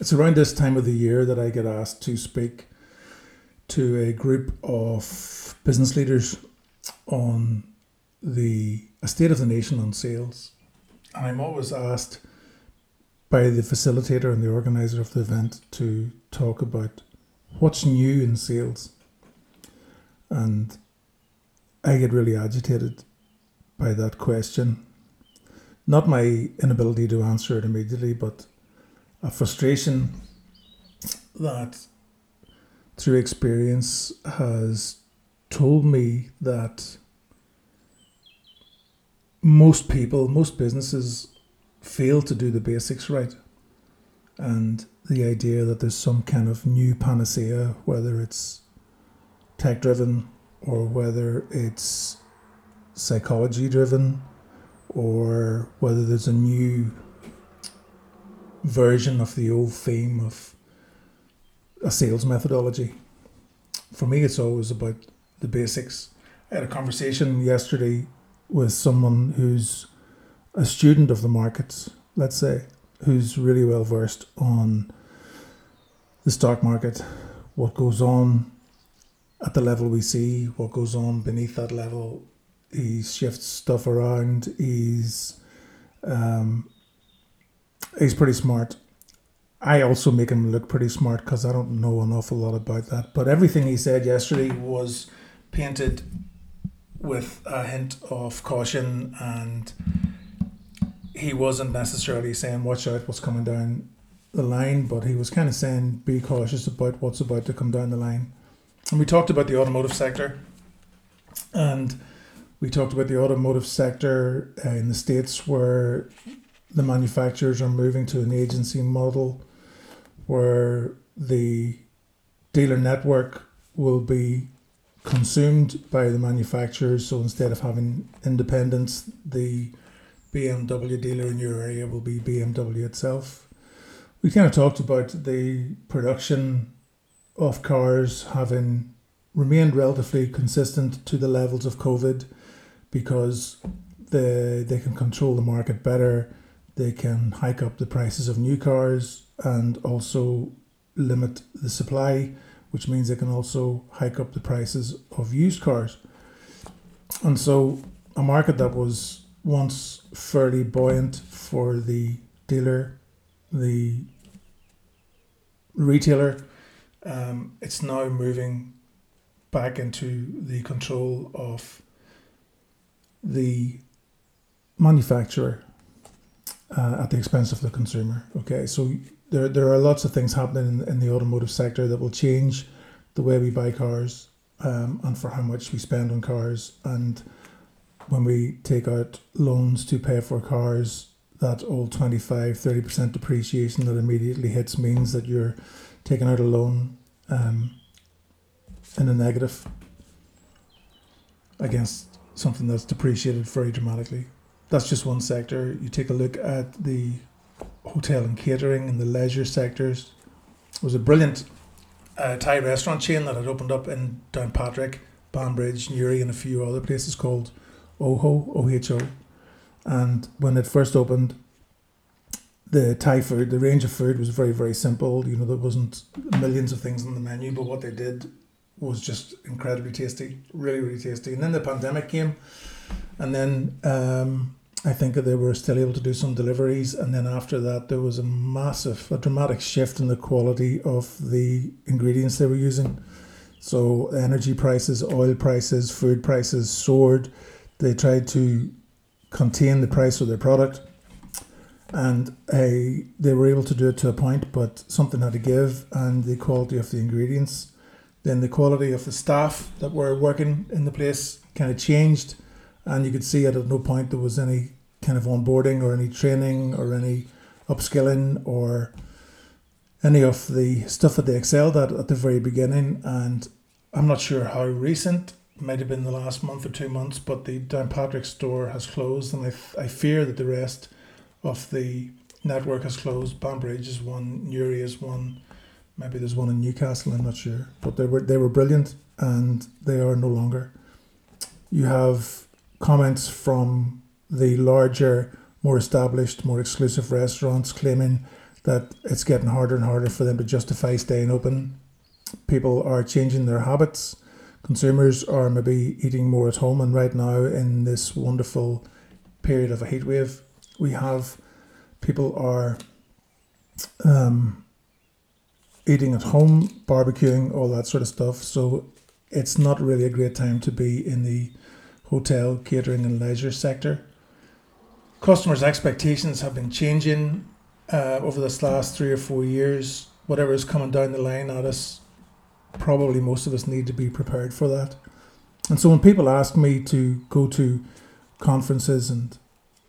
it's around this time of the year that I get asked to speak to a group of business leaders on the state of the nation on sales. And I'm always asked by the facilitator and the organizer of the event to talk about what's new in sales. And I get really agitated by that question. Not my inability to answer it immediately, but a frustration that through experience has told me that most people, most businesses fail to do the basics right. And the idea that there's some kind of new panacea, whether it's tech driven or whether it's psychology driven or whether there's a new version of the old theme of a sales methodology. For me, it's always about the basics. I had a conversation yesterday with someone who's a student of the markets, let's say, who's really well versed on the stock market, what goes on at the level we see, what goes on beneath that level. He shifts stuff around. He's um, he's pretty smart. I also make him look pretty smart because I don't know an awful lot about that. But everything he said yesterday was painted with a hint of caution, and he wasn't necessarily saying watch out what's coming down the line, but he was kind of saying be cautious about what's about to come down the line. And we talked about the automotive sector, and we talked about the automotive sector uh, in the states where the manufacturers are moving to an agency model where the dealer network will be consumed by the manufacturers. So instead of having independence, the BMW dealer in your area will be BMW itself. We kind of talked about the production of cars having remained relatively consistent to the levels of COVID because the, they can control the market better they can hike up the prices of new cars and also limit the supply, which means they can also hike up the prices of used cars. And so, a market that was once fairly buoyant for the dealer, the retailer, um, it's now moving back into the control of the manufacturer uh, at the expense of the consumer. Okay, so there, there are lots of things happening in, in the automotive sector that will change the way we buy cars um, and for how much we spend on cars. And when we take out loans to pay for cars, that old 25 30% depreciation that immediately hits means that you're taking out a loan um, in a negative against something that's depreciated very dramatically that's just one sector. You take a look at the hotel and catering and the leisure sectors. It was a brilliant uh, Thai restaurant chain that had opened up in Downpatrick, Banbridge, Newry, and a few other places called Oho, OHO. And when it first opened, the Thai food, the range of food was very, very simple. You know, there wasn't millions of things on the menu, but what they did was just incredibly tasty, really, really tasty. And then the pandemic came, and then um, I think they were still able to do some deliveries, and then after that, there was a massive, a dramatic shift in the quality of the ingredients they were using. So, energy prices, oil prices, food prices soared. They tried to contain the price of their product, and uh, they were able to do it to a point, but something had to give, and the quality of the ingredients, then the quality of the staff that were working in the place kind of changed and you could see at no point there was any kind of onboarding or any training or any upskilling or any of the stuff that they excelled at at the very beginning. And I'm not sure how recent, might have been the last month or two months, but the Downpatrick store has closed, and I, I fear that the rest of the network has closed. Banbridge is one, Newry is one, maybe there's one in Newcastle, I'm not sure. But they were they were brilliant and they are no longer. You have comments from the larger, more established, more exclusive restaurants claiming that it's getting harder and harder for them to justify staying open. People are changing their habits. Consumers are maybe eating more at home, and right now in this wonderful period of a heat wave, we have people are um, eating at home, barbecuing, all that sort of stuff. So it's not really a great time to be in the hotel, catering, and leisure sector. Customers' expectations have been changing uh, over this last three or four years. Whatever is coming down the line at us, probably most of us need to be prepared for that. And so when people ask me to go to conferences and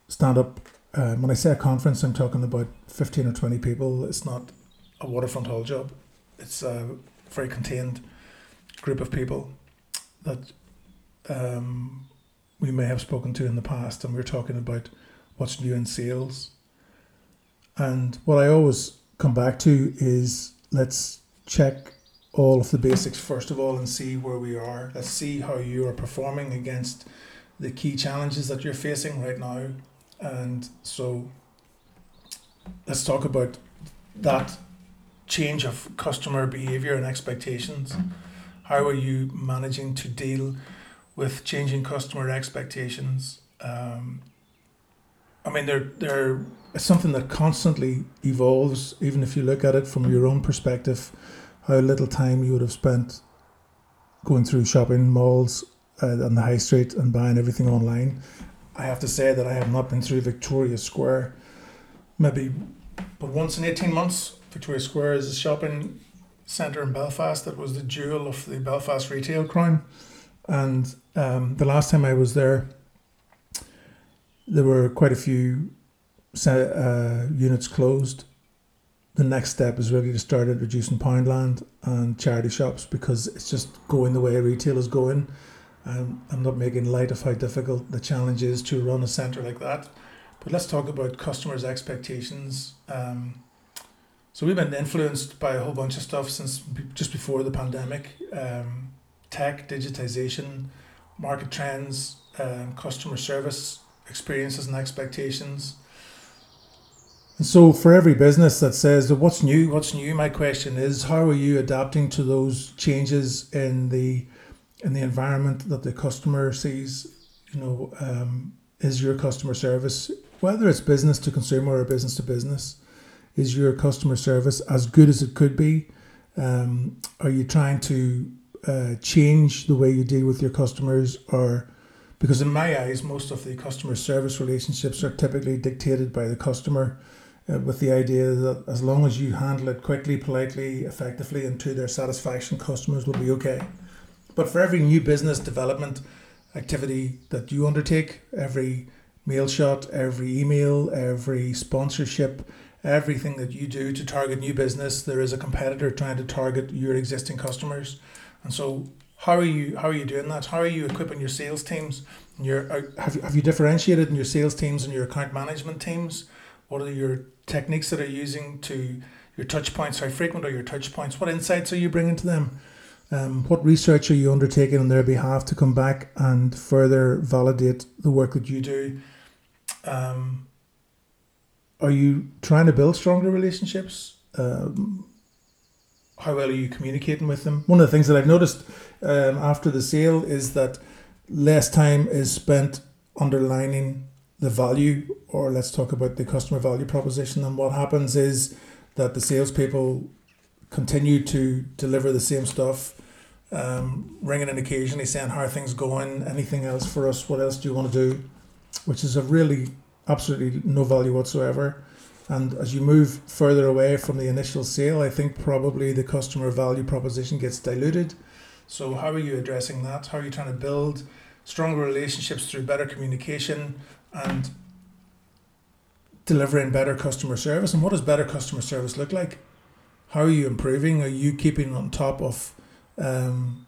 stand up, uh, when I say a conference, I'm talking about 15 or 20 people. It's not a waterfront hall job, it's a very contained group of people that um, we may have spoken to in the past, and we're talking about what's new in sales. And what I always come back to is let's check all of the basics first of all and see where we are. Let's see how you are performing against the key challenges that you're facing right now. And so let's talk about that change of customer behavior and expectations. How are you managing to deal with changing customer expectations? Um, I mean, they're they're something that constantly evolves. Even if you look at it from your own perspective, how little time you would have spent going through shopping malls uh, on the high street and buying everything online. I have to say that I have not been through Victoria Square, maybe, but once in eighteen months. Victoria Square is a shopping centre in Belfast that was the jewel of the Belfast retail crown. And um, the last time I was there, there were quite a few uh, units closed. The next step is really to start introducing Poundland and charity shops because it's just going the way retail is going. Um, I'm not making light of how difficult the challenge is to run a centre like that. But let's talk about customers' expectations. Um, so we've been influenced by a whole bunch of stuff since just before the pandemic um, tech, digitization, market trends, um, customer service experiences and expectations. And so, for every business that says what's new, what's new, my question is how are you adapting to those changes in the in the environment that the customer sees? You know, um, is your customer service, whether it's business to consumer or business to business, is your customer service as good as it could be? Um, are you trying to uh, change the way you deal with your customers, or because in my eyes, most of the customer service relationships are typically dictated by the customer, uh, with the idea that as long as you handle it quickly, politely, effectively, and to their satisfaction, customers will be okay. But for every new business development activity that you undertake, every mail shot, every email, every sponsorship, everything that you do to target new business, there is a competitor trying to target your existing customers. And so, how are you? How are you doing that? How are you equipping your sales teams? And your uh, have you, have you differentiated in your sales teams and your account management teams? What are your techniques that are using to your touch points? How frequent are your touch points? What insights are you bringing to them? Um, what research are you undertaking on their behalf to come back and further validate the work that you do? Um, are you trying to build stronger relationships? Um, how well are you communicating with them? One of the things that I've noticed um, after the sale is that less time is spent underlining the value, or let's talk about the customer value proposition. And what happens is that the salespeople continue to deliver the same stuff, um, ringing in occasionally saying, How are things going? Anything else for us? What else do you want to do? Which is a really absolutely no value whatsoever. And as you move further away from the initial sale, I think probably the customer value proposition gets diluted. So, how are you addressing that? How are you trying to build stronger relationships through better communication and delivering better customer service? And what does better customer service look like? How are you improving? Are you keeping on top of um,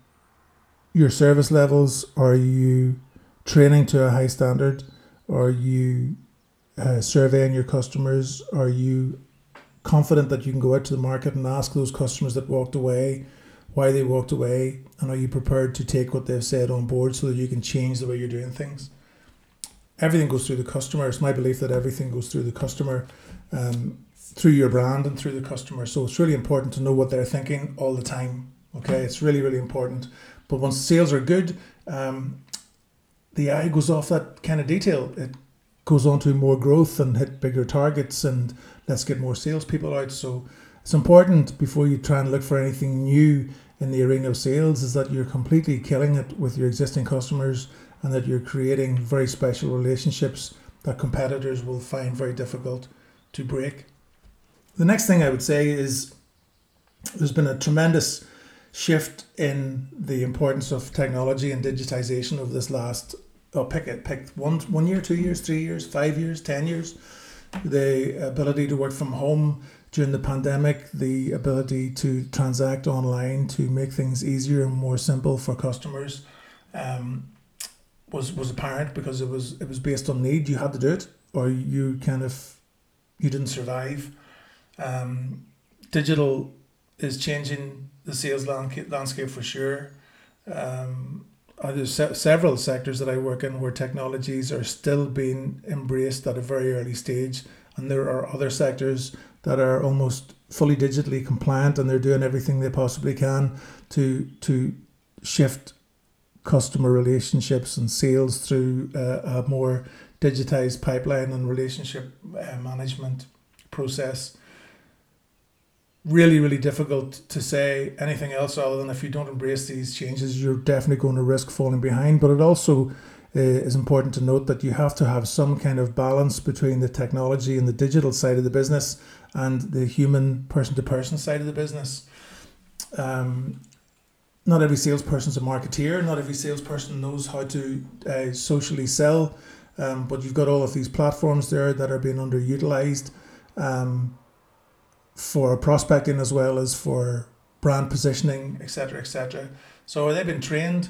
your service levels? Are you training to a high standard? Are you uh, surveying your customers? Are you confident that you can go out to the market and ask those customers that walked away why they walked away? And are you prepared to take what they've said on board so that you can change the way you're doing things? Everything goes through the customer. It's my belief that everything goes through the customer. Um, through your brand and through the customer. So it's really important to know what they're thinking all the time. Okay, it's really really important. But once sales are good, um, the eye goes off that kind of detail. It goes on to more growth and hit bigger targets and let's get more salespeople out. So it's important before you try and look for anything new in the arena of sales is that you're completely killing it with your existing customers and that you're creating very special relationships that competitors will find very difficult to break. The next thing I would say is there's been a tremendous shift in the importance of technology and digitization over this last oh pick it pick one one year, two years, three years, five years, ten years. The ability to work from home during the pandemic, the ability to transact online to make things easier and more simple for customers, um, was was apparent because it was it was based on need. You had to do it, or you kind of you didn't survive. Um, digital is changing the sales landscape for sure. Um, uh, there's se- several sectors that I work in where technologies are still being embraced at a very early stage, and there are other sectors that are almost fully digitally compliant and they're doing everything they possibly can to to shift customer relationships and sales through uh, a more digitized pipeline and relationship uh, management process really, really difficult to say anything else other than if you don't embrace these changes, you're definitely going to risk falling behind. But it also is important to note that you have to have some kind of balance between the technology and the digital side of the business and the human person to person side of the business. Um, not every salesperson is a marketeer. Not every salesperson knows how to uh, socially sell. Um, but you've got all of these platforms there that are being underutilized. Um, for prospecting as well as for brand positioning, etc., etc. So are they've been trained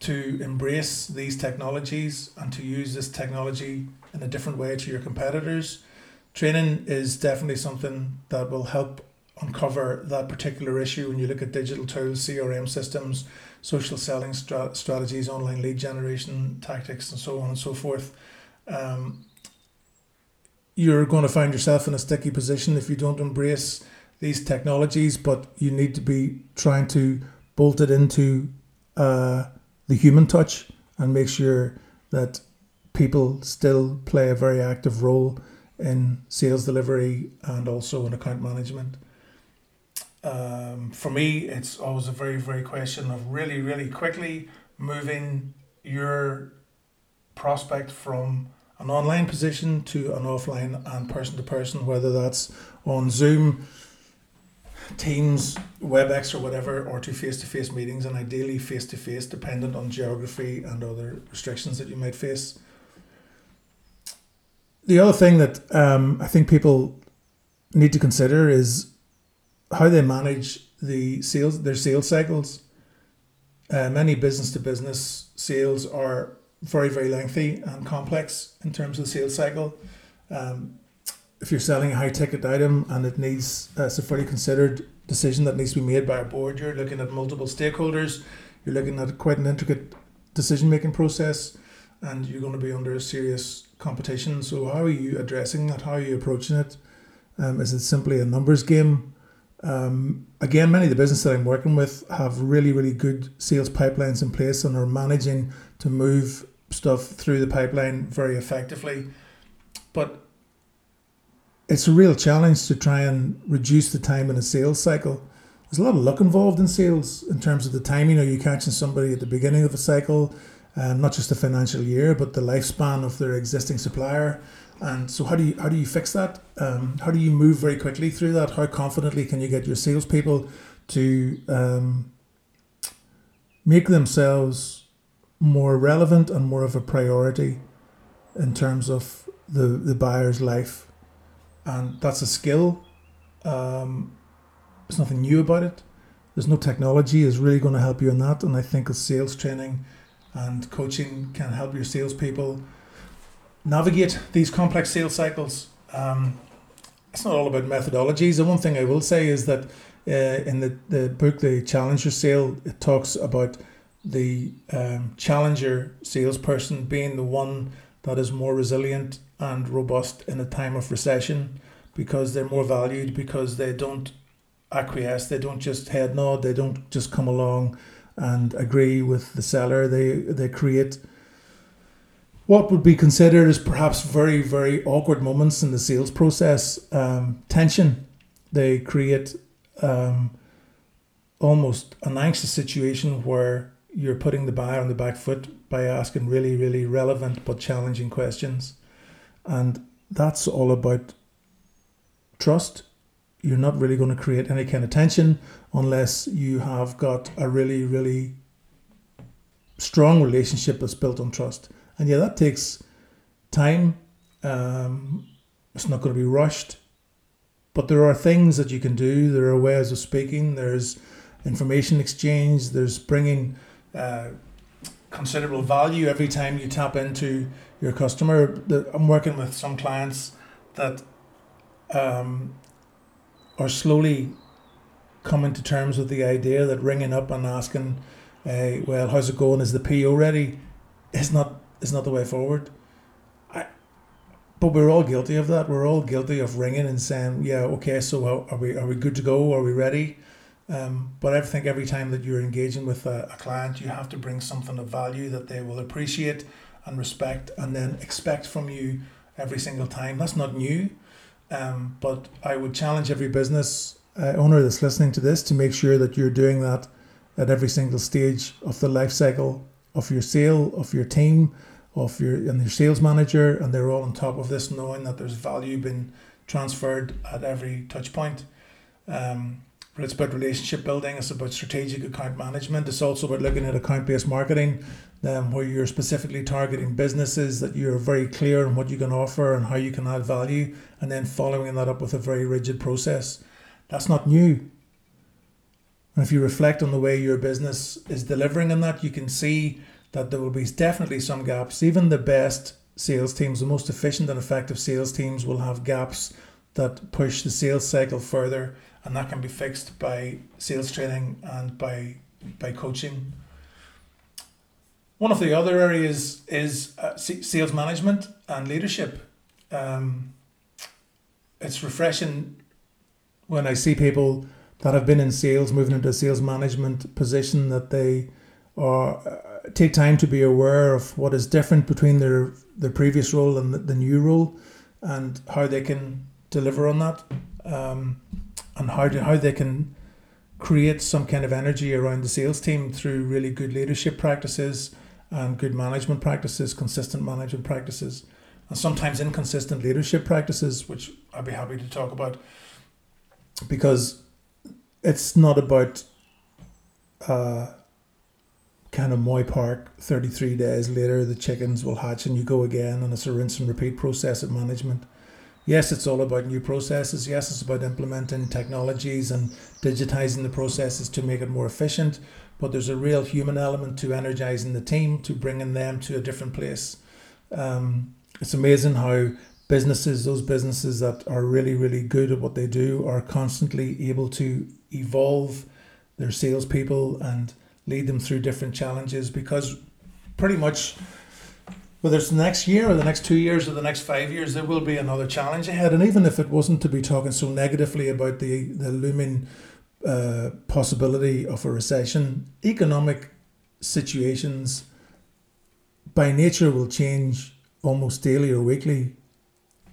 to embrace these technologies and to use this technology in a different way to your competitors. Training is definitely something that will help uncover that particular issue when you look at digital tools, CRM systems, social selling stra- strategies, online lead generation tactics, and so on and so forth. Um, you're going to find yourself in a sticky position if you don't embrace these technologies, but you need to be trying to bolt it into uh, the human touch and make sure that people still play a very active role in sales delivery and also in account management. Um, for me, it's always a very, very question of really, really quickly moving your prospect from an online position to an offline and person to person, whether that's on Zoom, Teams, WebEx, or whatever, or to face to face meetings, and ideally face to face, dependent on geography and other restrictions that you might face. The other thing that um, I think people need to consider is how they manage the sales their sales cycles. Uh, many business to business sales are very, very lengthy and complex in terms of the sales cycle. Um, if you're selling a high ticket item and it needs uh, it's a fairly considered decision that needs to be made by a board, you're looking at multiple stakeholders, you're looking at quite an intricate decision making process, and you're going to be under a serious competition. So, how are you addressing that? How are you approaching it? Um, is it simply a numbers game? Um, again, many of the businesses that I'm working with have really, really good sales pipelines in place and are managing to move stuff through the pipeline very effectively. But it's a real challenge to try and reduce the time in a sales cycle. There's a lot of luck involved in sales in terms of the timing. Are you catching somebody at the beginning of a cycle, um, not just the financial year, but the lifespan of their existing supplier? And so, how do you how do you fix that? Um, how do you move very quickly through that? How confidently can you get your salespeople to um, make themselves more relevant and more of a priority in terms of the, the buyer's life. And that's a skill. Um, there's nothing new about it. There's no technology is really going to help you in that. And I think sales training and coaching can help your salespeople navigate these complex sales cycles. Um, it's not all about methodologies. The one thing I will say is that uh, in the, the book, The Challenger Sale, it talks about the um, challenger salesperson being the one that is more resilient and robust in a time of recession because they're more valued, because they don't acquiesce, they don't just head nod, they don't just come along and agree with the seller. They they create what would be considered as perhaps very very awkward moments in the sales process, um, tension. They create um, almost an anxious situation where you're putting the buyer on the back foot by asking really really relevant but challenging questions, and that's all about trust you're not really going to create any kind of tension unless you have got a really, really strong relationship that's built on trust. And yeah, that takes time. Um, it's not going to be rushed. But there are things that you can do. There are ways of speaking. There's information exchange. There's bringing uh, considerable value every time you tap into your customer. I'm working with some clients that um, are slowly coming to terms with the idea that ringing up and asking, uh, "Well, how's it going? Is the PO ready?" is not is not the way forward. I, but we're all guilty of that. We're all guilty of ringing and saying, "Yeah, okay, so are we are we good to go? Are we ready?" Um, but I think every time that you're engaging with a, a client, you have to bring something of value that they will appreciate and respect, and then expect from you every single time. That's not new. Um, but I would challenge every business uh, owner that's listening to this to make sure that you're doing that at every single stage of the life cycle of your sale, of your team, of your and your sales manager, and they're all on top of this, knowing that there's value being transferred at every touch point. Um, but it's about relationship building. It's about strategic account management. It's also about looking at account based marketing, um, where you're specifically targeting businesses that you're very clear on what you can offer and how you can add value, and then following that up with a very rigid process. That's not new. And if you reflect on the way your business is delivering in that, you can see that there will be definitely some gaps. Even the best sales teams, the most efficient and effective sales teams, will have gaps that push the sales cycle further and that can be fixed by sales training and by by coaching. One of the other areas is uh, sales management and leadership. Um, it's refreshing when I see people that have been in sales moving into a sales management position that they are uh, take time to be aware of what is different between their their previous role and the, the new role and how they can deliver on that. Um, and how to, how they can create some kind of energy around the sales team through really good leadership practices and good management practices, consistent management practices, and sometimes inconsistent leadership practices, which I'd be happy to talk about. Because it's not about uh, kind of Moy Park 33 days later the chickens will hatch and you go again and it's a rinse and repeat process of management yes, it's all about new processes. Yes, it's about implementing technologies and digitizing the processes to make it more efficient. But there's a real human element to energizing the team, to bringing them to a different place. Um, it's amazing how businesses, those businesses that are really, really good at what they do, are constantly able to evolve their salespeople and lead them through different challenges because pretty much whether it's the next year or the next two years or the next five years, there will be another challenge ahead. And even if it wasn't to be talking so negatively about the, the looming uh, possibility of a recession, economic situations by nature will change almost daily or weekly.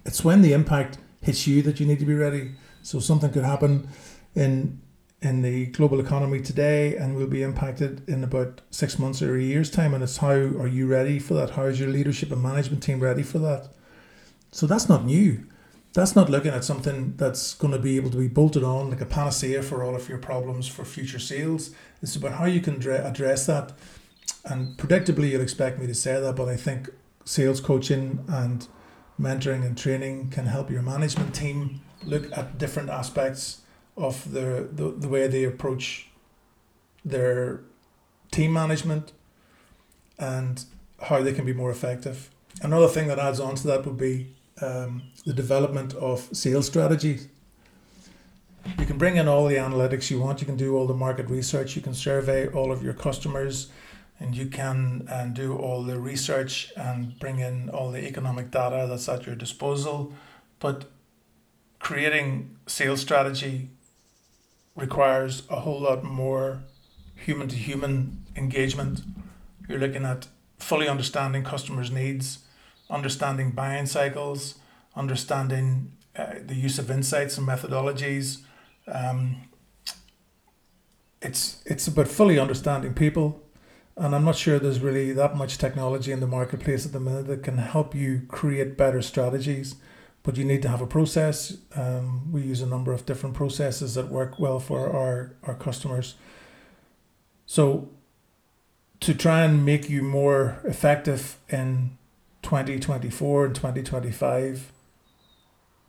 It's when the impact hits you that you need to be ready. So something could happen in in the global economy today and will be impacted in about six months or a year's time. And it's how are you ready for that? How is your leadership and management team ready for that? So that's not new. That's not looking at something that's going to be able to be bolted on like a panacea for all of your problems for future sales. It's about how you can address that. And predictably, you'll expect me to say that, but I think sales coaching and mentoring and training can help your management team look at different aspects of the, the, the way they approach their team management and how they can be more effective. Another thing that adds on to that would be um, the development of sales strategies. You can bring in all the analytics you want. You can do all the market research. You can survey all of your customers, and you can and do all the research and bring in all the economic data that's at your disposal. But creating sales strategy requires a whole lot more human to human engagement. You're looking at fully understanding customers' needs, understanding buying cycles, understanding uh, the use of insights and methodologies. Um, it's it's about fully understanding people, and I'm not sure there's really that much technology in the marketplace at the minute that can help you create better strategies. But you need to have a process. Um, we use a number of different processes that work well for our, our customers. So, to try and make you more effective in 2024 and 2025,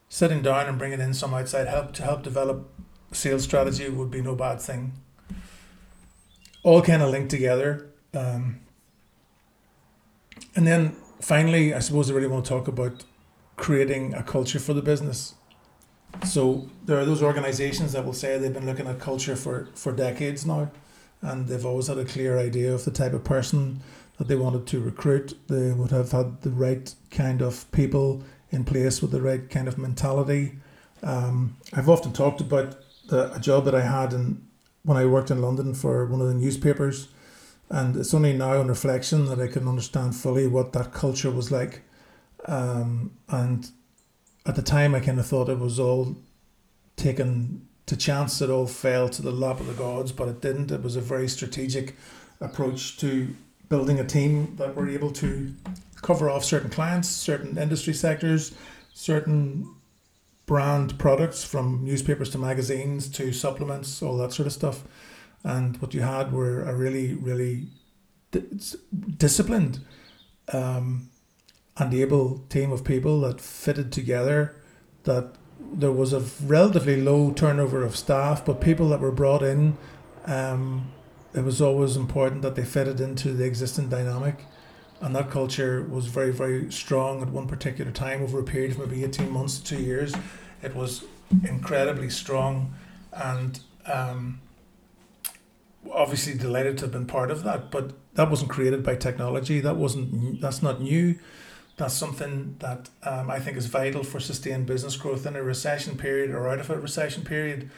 sitting down and bringing in some outside help to help develop sales strategy would be no bad thing. All kind of linked together. Um, and then finally, I suppose I really want to talk about creating a culture for the business. So there are those organizations that will say they've been looking at culture for, for decades now, and they've always had a clear idea of the type of person that they wanted to recruit. They would have had the right kind of people in place with the right kind of mentality. Um, I've often talked about the, a job that I had in, when I worked in London for one of the newspapers, and it's only now on reflection that I can understand fully what that culture was like. Um, and at the time, I kind of thought it was all taken to chance. It all fell to the lap of the gods, but it didn't. It was a very strategic approach to building a team that were able to cover off certain clients, certain industry sectors, certain brand products from newspapers to magazines to supplements, all that sort of stuff. And what you had were a really, really disciplined um, and able team of people that fitted together, that there was a relatively low turnover of staff, but people that were brought in, um, it was always important that they fitted into the existing dynamic. And that culture was very very strong at one particular time over a period of maybe 18 months to two years. It was incredibly strong and um, obviously delighted to have been part of that but that wasn't created by technology. That wasn't that's not new that's something that um, I think is vital for sustained business growth in a recession period or out of a recession period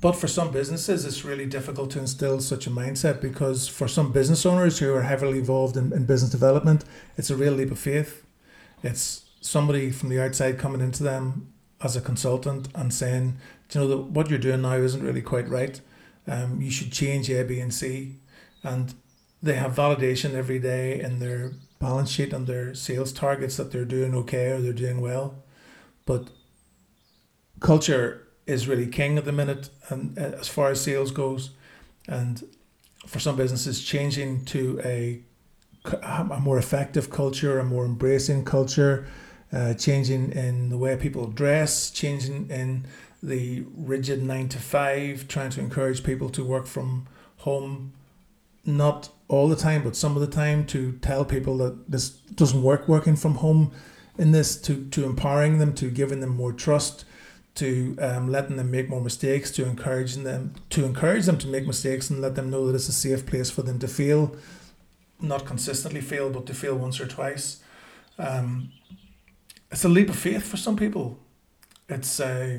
but for some businesses, it's really difficult to instill such a mindset because for some business owners who are heavily involved in, in business development, it's a real leap of faith. It's somebody from the outside coming into them as a consultant and saying, you know, that what you're doing now isn't really quite right. Um, you should change A, B, and C. And they have validation every day in their balance sheet and their sales targets that they're doing okay or they're doing well. But culture is really king at the minute, and uh, as far as sales goes, and for some businesses, changing to a a more effective culture, a more embracing culture, uh, changing in the way people dress, changing in the rigid nine to five, trying to encourage people to work from home, not all the time, but some of the time, to tell people that this doesn't work working from home in this, to, to empowering them, to giving them more trust, to um, letting them make more mistakes, to encouraging them to encourage them to make mistakes and let them know that it's a safe place for them to fail, not consistently fail, but to fail once or twice. Um, it's a leap of faith for some people. It's uh,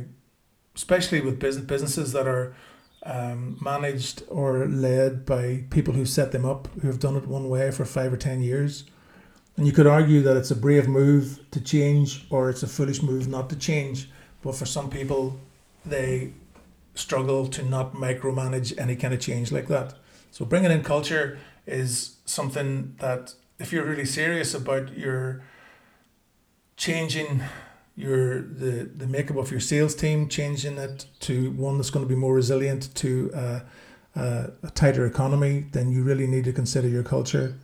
especially with business businesses that are um, managed or led by people who set them up, who have done it one way for five or ten years. And you could argue that it's a brave move to change, or it's a foolish move not to change but for some people, they struggle to not micromanage any kind of change like that. So bringing in culture is something that if you're really serious about your changing your the the makeup of your sales team, changing it to one that's going to be more resilient to uh, uh, a tighter economy, then you really need to consider your culture.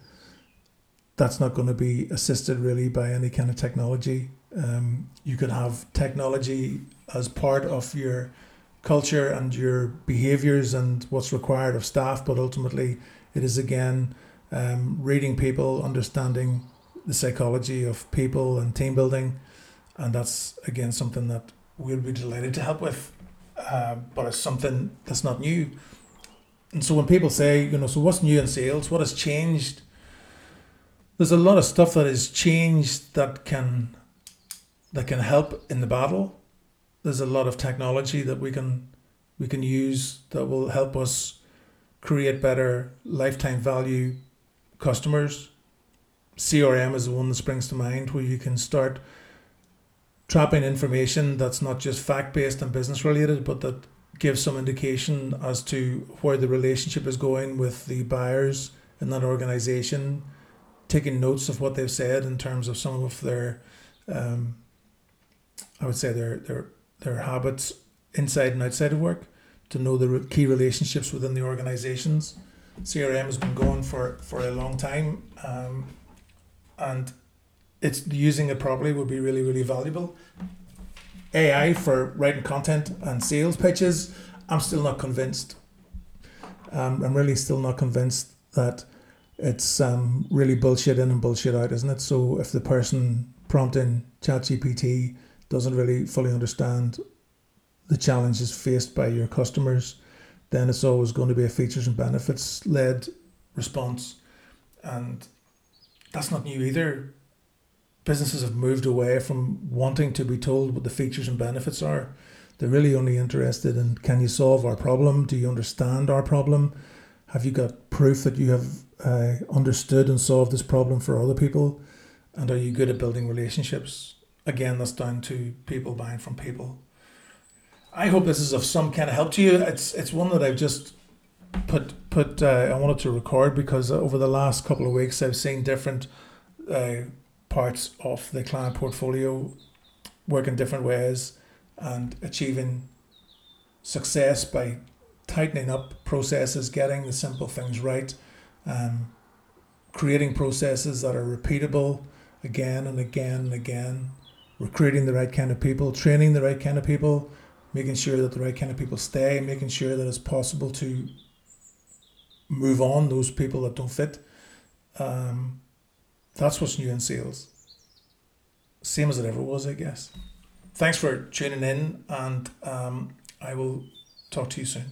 That's not going to be assisted really by any kind of technology. Um, you could have technology as part of your culture and your behaviors and what's required of staff, but ultimately it is again um, reading people, understanding the psychology of people and team building, and that's again something that we'll be delighted to help with. Uh, but it's something that's not new. And so when people say, you know, so what's new in sales? What has changed? There's a lot of stuff that has changed that can that can help in the battle. there's a lot of technology that we can we can use that will help us create better lifetime value customers. CRM is the one that springs to mind where you can start trapping information that's not just fact based and business related, but that gives some indication as to where the relationship is going with the buyers in that organization, taking notes of what they've said in terms of some of their, um, I would say their their their habits inside and outside of work, to know the key relationships within the organizations. CRM has been going for for a long time, um, and it's using it properly would be really really valuable. AI for writing content and sales pitches, I'm still not convinced. Um, I'm really still not convinced that it's um, really bullshit in and bullshit out, isn't it? So if the person prompting ChatGPT doesn't really fully understand the challenges faced by your customers, then it's always going to be a features and benefits led response. And that's not new either. Businesses have moved away from wanting to be told what the features and benefits are. They're really only interested in can you solve our problem? Do you understand our problem? Have you got proof that you have uh, understood and solved this problem for other people? And are you good at building relationships? Again, that's down to people buying from people. I hope this is of some kind of help to you. It's it's one that I've just put put. Uh, I wanted to record because over the last couple of weeks I've seen different uh, parts of the client portfolio work in different ways and achieving success by tightening up processes, getting the simple things right, um, creating processes that are repeatable again and again and again, recruiting the right kind of people, training the right kind of people making sure that the right kind of people stay, making sure that it's possible to move on those people that don't fit. Um, that's what's new in sales. Same as it ever was, I guess. Thanks for tuning in, and um, I will talk to you soon.